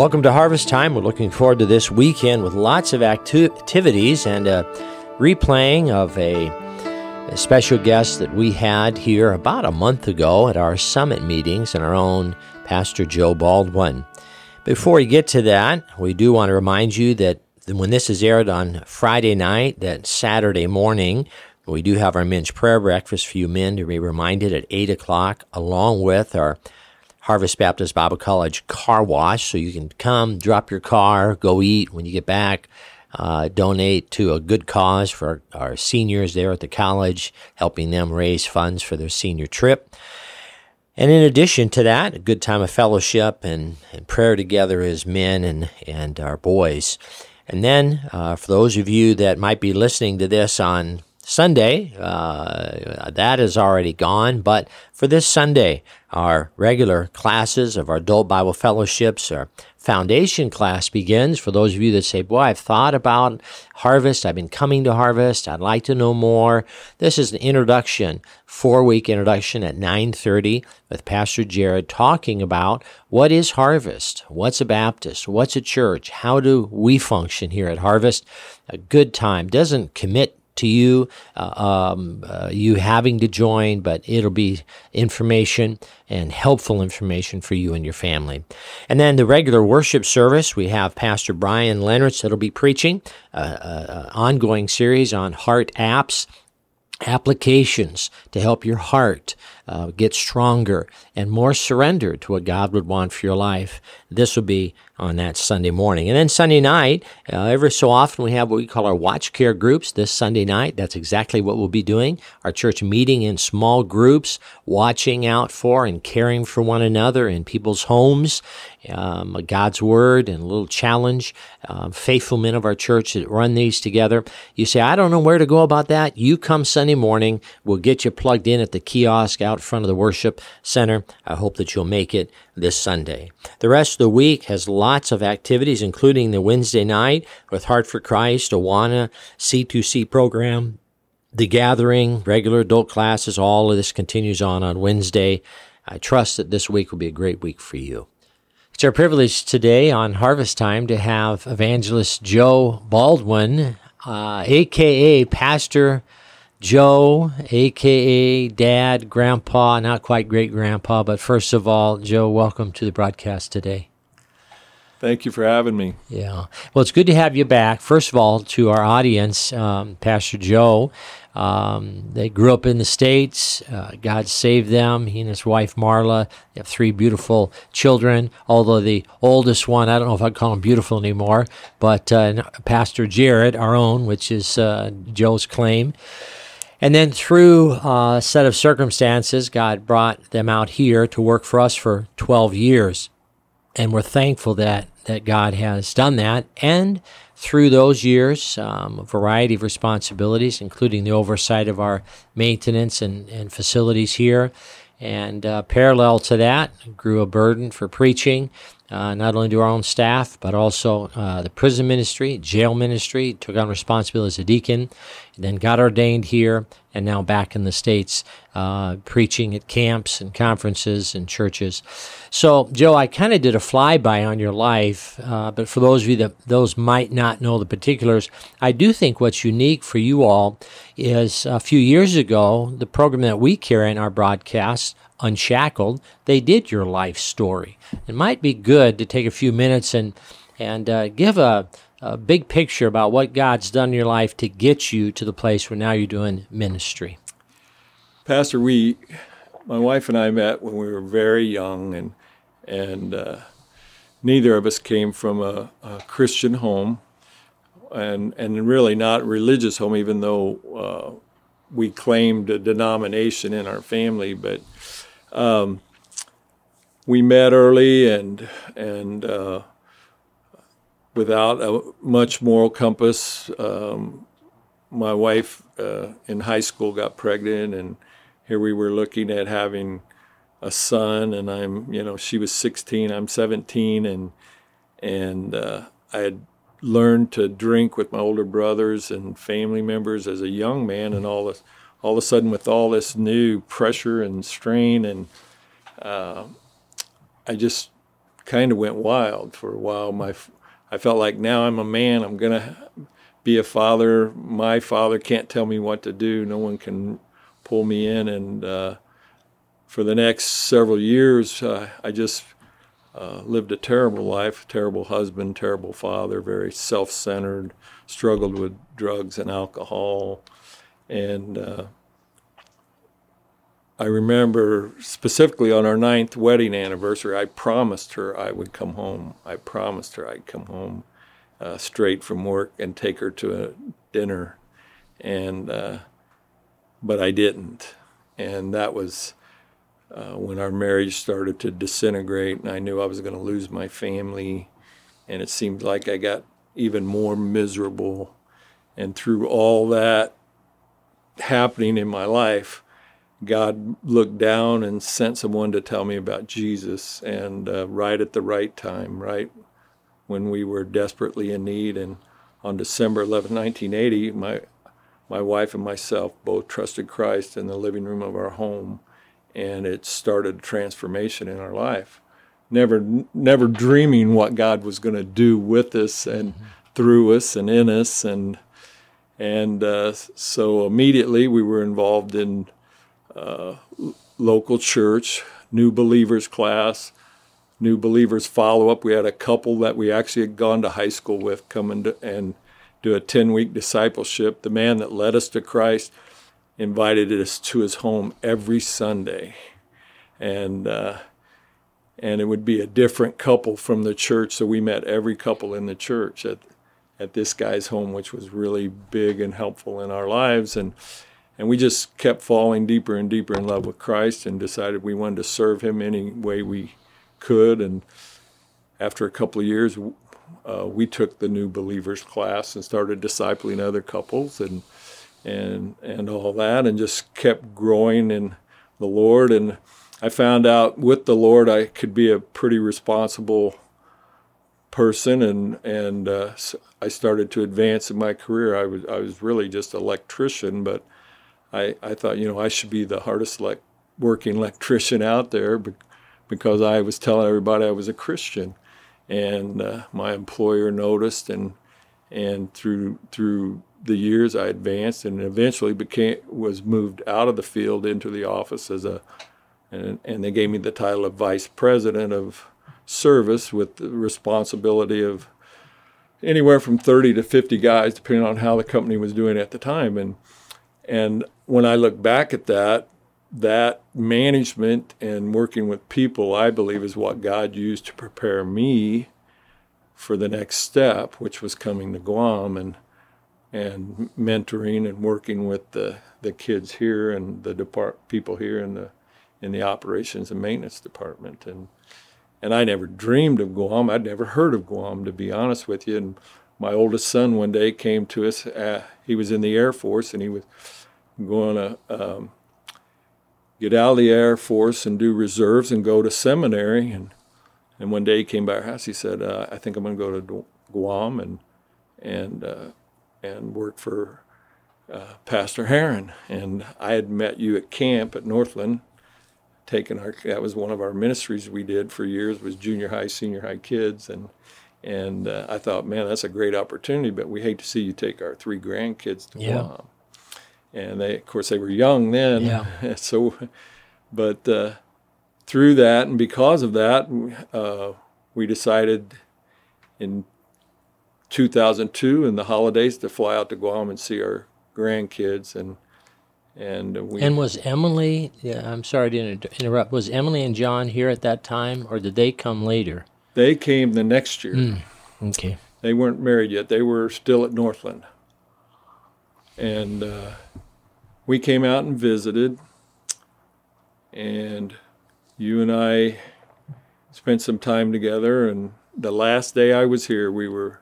Welcome to Harvest Time. We're looking forward to this weekend with lots of acti- activities and a replaying of a, a, special guest that we had here about a month ago at our summit meetings and our own Pastor Joe Baldwin. Before we get to that, we do want to remind you that when this is aired on Friday night, that Saturday morning, we do have our men's prayer breakfast for you men to be reminded at 8 o'clock, along with our Harvest Baptist Bible College car wash. So you can come, drop your car, go eat when you get back, uh, donate to a good cause for our, seniors there at the college, helping them raise funds for their senior trip. And in addition to that, a good time of fellowship and, and prayer together as men and, and our boys. And then, uh, for those of you that might be listening to this on Sunday, uh, that is already gone. But for this Sunday, our regular classes of our adult Bible fellowships, our foundation class begins. For those of you that say, Boy, I've thought about harvest, I've been coming to harvest, I'd like to know more. This is an introduction, four week introduction at 9:30 with Pastor Jared talking about what is harvest, what's a Baptist, what's a church, how do we function here at Harvest. A good time. Doesn't commit to you, uh, um, uh, you having to join, but it'll be information and helpful information for you and your family. And then the regular worship service, we have Pastor Brian Leonard that'll be preaching, an uh, uh, ongoing series on heart apps applications to help your heart uh, get stronger and more surrendered to what God would want for your life. This will be on that Sunday morning. And then Sunday night, uh, every so often we have what we call our watch care groups. This Sunday night, that's exactly what we'll be doing. Our church meeting in small groups, watching out for and caring for one another in people's homes um, God's Word and a little challenge. Uh, faithful men of our church that run these together. You say, I don't know where to go about that. You come Sunday morning. We'll get you plugged in at the kiosk out front of the worship center. I hope that you'll make it this Sunday. The rest of the week has lots of activities, including the Wednesday night with Heart for Christ, Awana, C2C program, the gathering, regular adult classes, all of this continues on on Wednesday. I trust that this week will be a great week for you. It's our privilege today on Harvest Time to have evangelist Joe Baldwin, uh, aka Pastor Joe, aka Dad, Grandpa, not quite great grandpa, but first of all, Joe, welcome to the broadcast today. Thank you for having me. Yeah. Well, it's good to have you back. First of all, to our audience, um, Pastor Joe um, they grew up in the States. Uh, God saved them. He and his wife Marla they have three beautiful children. Although the oldest one, I don't know if I'd call him beautiful anymore, but uh, Pastor Jared, our own, which is uh, Joe's claim. And then through uh, a set of circumstances, God brought them out here to work for us for 12 years. And we're thankful that, that God has done that. And through those years, um, a variety of responsibilities, including the oversight of our maintenance and, and facilities here. And uh, parallel to that, grew a burden for preaching, uh, not only to our own staff, but also uh, the prison ministry, jail ministry, took on responsibility as a deacon, then got ordained here, and now back in the States, uh, preaching at camps and conferences and churches. So, Joe, I kind of did a flyby on your life, uh, but for those of you that those might not know the particulars, I do think what's unique for you all is a few years ago, the program that we carry in our broadcast, Unshackled, they did your life story. It might be good to take a few minutes and and uh, give a a big picture about what God's done in your life to get you to the place where now you're doing ministry. Pastor, we, my wife and I met when we were very young, and and uh, neither of us came from a, a, Christian home, and and really not religious home, even though uh, we claimed a denomination in our family, but. Um, we met early and and uh, without a much moral compass. Um, my wife uh, in high school got pregnant, and here we were looking at having a son. And I'm, you know, she was 16, I'm 17, and and uh, I had learned to drink with my older brothers and family members as a young man, and all this, all of a sudden, with all this new pressure and strain, and uh, I just kind of went wild for a while. My, I felt like now I'm a man. I'm gonna be a father. My father can't tell me what to do. No one can pull me in. And uh, for the next several years, uh, I just uh, lived a terrible life. Terrible husband, terrible father, very self-centered. Struggled with drugs and alcohol, and uh, I remember specifically on our ninth wedding anniversary, I promised her I would come home. I promised her I'd come home uh, straight from work and take her to a dinner, and uh, but I didn't, and that was uh, when our marriage started to disintegrate, and I knew I was going to lose my family, and it seemed like I got even more miserable, and through all that happening in my life God looked down and sent someone to tell me about Jesus, and uh, right at the right time, right when we were desperately in need. And on December 11, 1980, my my wife and myself both trusted Christ in the living room of our home, and it started a transformation in our life. Never, never dreaming what God was going to do with us and mm-hmm. through us and in us, and and uh, so immediately we were involved in uh, local church, new believers class, new believers follow up. We had a couple that we actually had gone to high school with come and, and do a 10 week discipleship. The man that led us to Christ invited us to his home every Sunday. And, uh, and it would be a different couple from the church. So we met every couple in the church at, at this guy's home, which was really big and helpful in our lives. And, and we just kept falling deeper and deeper in love with Christ and decided we wanted to serve Him any way we could. And after a couple of years, uh, we took the new believers class and started discipling other couples and and and all that, and just kept growing in the Lord. And I found out with the Lord I could be a pretty responsible person, and and uh, I started to advance in my career. I was I was really just an electrician, but I, I thought, you know, I should be the hardest like working electrician out there because I was telling everybody I was a Christian. And uh, my employer noticed, and and through through the years I advanced, and eventually became was moved out of the field into the office as a, and, and they gave me the title of vice president of service with the responsibility of anywhere from 30 to 50 guys, depending on how the company was doing at the time. And and when I look back at that, that management and working with people, I believe, is what God used to prepare me for the next step, which was coming to Guam and and mentoring and working with the, the kids here and the depart people here in the in the operations and maintenance department and and I never dreamed of Guam. I'd never heard of Guam, to be honest with you. And my oldest son one day came to us. Uh, he was in the Air Force and he was going to um, get out of the Air Force and do reserves and go to seminary. And and one day he came by our house. He said, uh, "I think I'm going to go to Guam and and uh, and work for uh, Pastor Heron." And I had met you at camp at Northland. Taking our that was one of our ministries we did for years was junior high, senior high kids, and and uh, I thought, man, that's a great opportunity. But we hate to see you take our three grandkids to yeah. Guam and they, of course, they were young then. Yeah. so, but uh, through that and because of that, uh, we decided in 2002 in the holidays to fly out to Guam and see our grandkids and and we and was Emily yeah, I'm sorry to interrupt was Emily and John here at that time or did they come later? They came the next year. Mm, okay. They weren't married yet. They were still at Northland. And uh, we came out and visited, and you and I spent some time together. And the last day I was here, we were,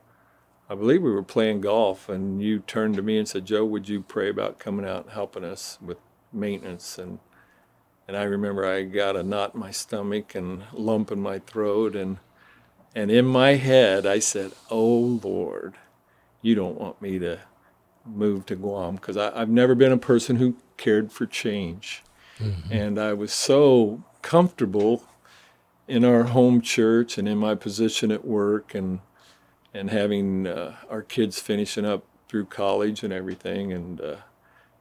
I believe we were playing golf, and you turned to me and said, "Joe, would you pray about coming out and helping us with maintenance?" and and I remember I got a knot in my stomach and lump in my throat, and and in my head I said, "Oh Lord, you don't want me to move to Guam because I've never been a person who cared for change. Mm-hmm. And I was so comfortable in our home church and in my position at work and and having uh, our kids finishing up through college and everything and uh,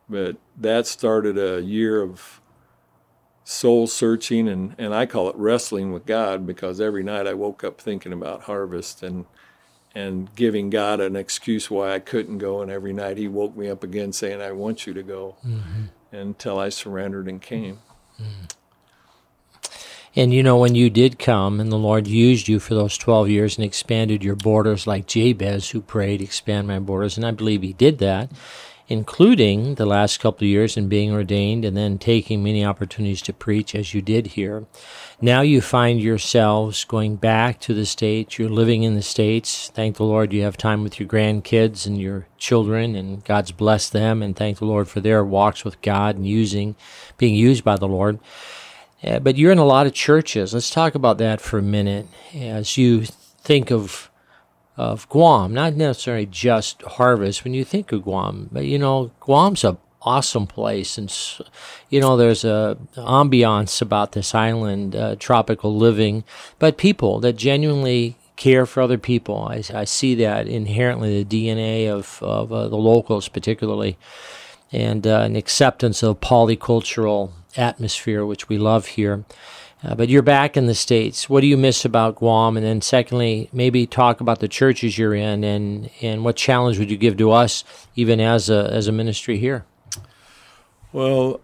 but that started a year of soul searching and, and I call it wrestling with God because every night I woke up thinking about harvest and and giving God an excuse why I couldn't go and every night he woke me up again saying I want you to go mm-hmm. until I surrendered and came. Mm-hmm. And you know, when you did come and the Lord used you for those 12 years and expanded your borders, like Jabez, who prayed, expand my borders, and I believe he did that, including the last couple of years in being ordained and then taking many opportunities to preach, as you did here. Now you find yourselves going back to the States. You're living in the States. Thank the Lord you have time with your grandkids and your children, and God's blessed them. And thank the Lord for their walks with God and using, being used by the Lord. Uh, but you're in a lot of churches. Let's talk about that for a minute as you think of of Guam, not necessarily just harvest. When you think of Guam, but you know, Guam's a awesome place, and you know, there's a ambiance about this island, uh, tropical living, but people that genuinely care for other people. I, I see that inherently the DNA of of uh, the locals, particularly, and uh, an acceptance of polycultural atmosphere, which we love here. Uh, but you're back in the States. What do you miss about Guam? And then, secondly, maybe talk about the churches you're in and, and what challenge would you give to us, even as a, as a ministry here? Well,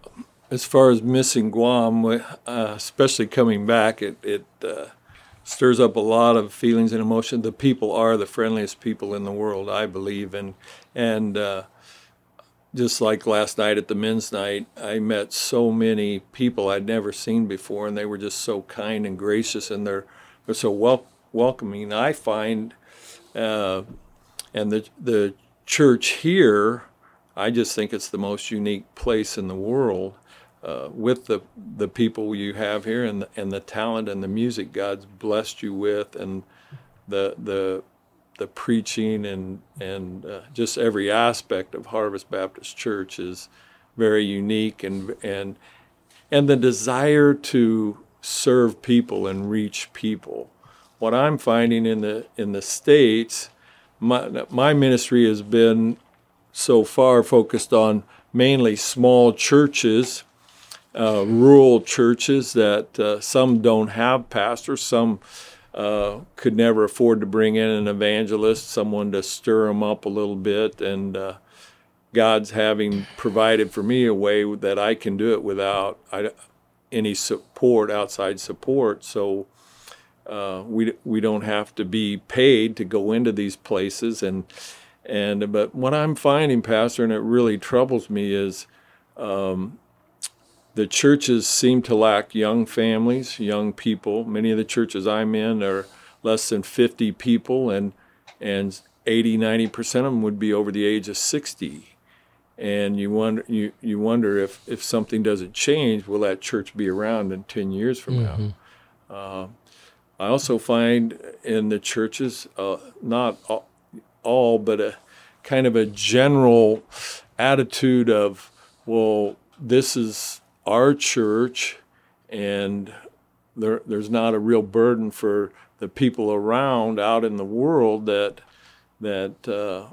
as far as missing Guam, uh, especially coming back, it, it uh, stirs up a lot of feelings and emotion. The people are the friendliest people in the world, I believe. And, and uh, just like last night at the men's night, I met so many people I'd never seen before, and they were just so kind and gracious, and they're they're so wel- welcoming. I find, uh, and the the church here, I just think it's the most unique place in the world. Uh, with the the people you have here and the, and the talent and the music God's blessed you with and the the the preaching and and uh, just every aspect of Harvest Baptist Church is very unique and and and the desire to serve people and reach people. What I'm finding in the in the states, my my ministry has been so far focused on mainly small churches, uh, rural churches that uh, some don't have pastors, some uh, could never afford to bring in an evangelist, someone to stir them up a little bit, and uh, God's having provided for me a way that I can do it without I, any support, outside support. So uh, we we don't have to be paid to go into these places, and and but what I'm finding, Pastor, and it really troubles me is. Um, the churches seem to lack young families, young people. Many of the churches I'm in are less than 50 people, and and 80, 90 percent of them would be over the age of 60. And you wonder, you, you wonder if, if something doesn't change, will that church be around in 10 years from mm-hmm. now? Uh, I also find in the churches, uh, not all, all, but a kind of a general attitude of, well, this is our church, and there, there's not a real burden for the people around out in the world that that uh,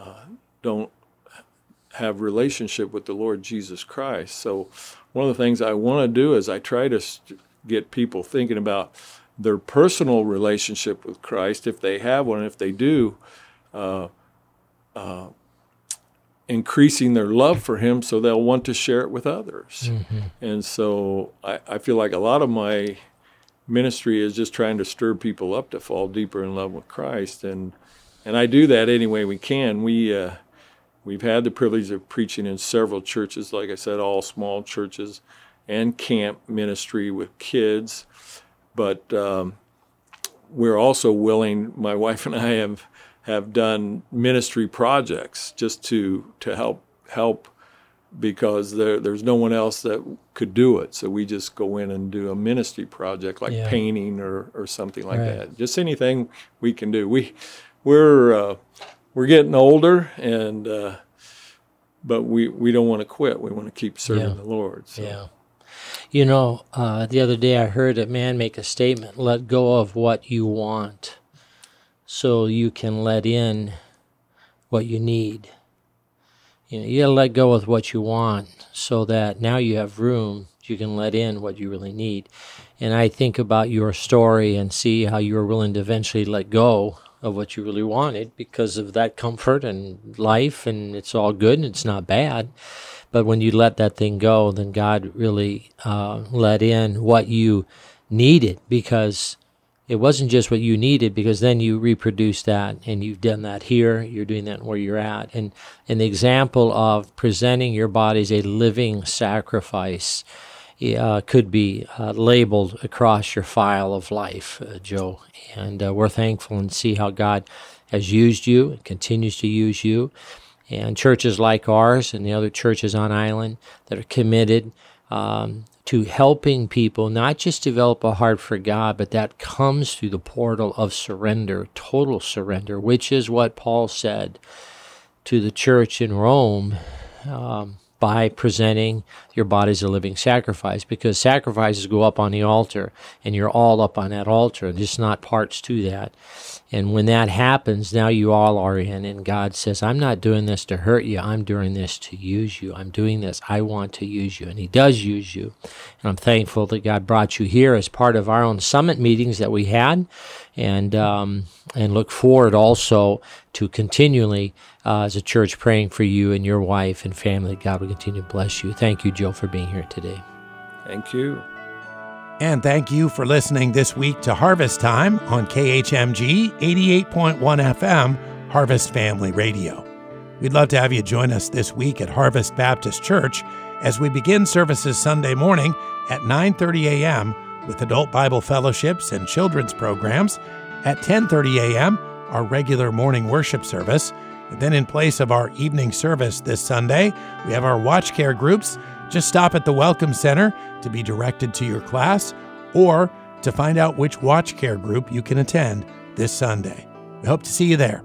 uh, don't have relationship with the Lord Jesus Christ. So one of the things I want to do is I try to st- get people thinking about their personal relationship with Christ, if they have one. If they do, uh, uh increasing their love for him so they'll want to share it with others. Mm-hmm. And so I, I, feel like a lot of my ministry is just trying to stir people up to fall deeper in love with Christ. And and I do that any way we can. We uh, we've had the privilege of preaching in several churches, like I said, all small churches, and camp ministry with kids. But um, we're also willing. My wife and I have have done ministry projects just to to help help because there, there's no one else that could do it. So we just go in and do a ministry project like yeah. painting or, or something like right. that. Just anything we can do. We we're uh, we're getting older and uh, but we, we don't want to quit. We want to keep serving yeah. the Lord. So. Yeah. You know, uh, the other day I heard a man make a statement let go of what you want so you can let in what you need. You know, you gotta let go of what you want so that now you have room, you can let in what you really need. And I think about your story and see how you were willing to eventually let go of what you really wanted because of that comfort and life, and it's all good and it's not bad. But when you let that thing go, then God really uh, let in what you needed because it wasn't just what you needed because then you reproduce that and you've done that here you're doing that where you're at. And and the example of presenting your body as a living sacrifice uh, could be uh, labeled across your file of life uh, joe. And uh, we're thankful and see how god has used you and continues to use you. And churches like ours and the other churches on island that are committed um, to helping people not just develop a heart for God, but that comes through the portal of surrender, total surrender, which is what Paul said to the church in Rome. Um, by presenting your body as a living sacrifice because sacrifices go up on the altar and you're all up on that altar. and just not parts to that. And when that happens, now you all are in, and God says, I'm not doing this to hurt you. I'm doing this to use you. I'm doing this. I want to use you. And He does use you. And I'm thankful that God brought you here as part of our own summit meetings that we had. And, um, and look forward also to continually, uh, as a church, praying for you and your wife and family. God will continue to bless you. Thank you, Joe, for being here today. Thank you. And thank you for listening this week to Harvest Time on KHMG 88.1 FM, Harvest Family Radio. We'd love to have you join us this week at Harvest Baptist Church as we begin services Sunday morning at 9:30 a.m. with adult Bible fellowships and children's programs. At 10:30 a.m., our regular morning worship service. And then in place of our evening service this Sunday, we have our watch care groups just stop at the Welcome Center to be directed to your class or to find out which watch care group you can attend this Sunday. We hope to see you there.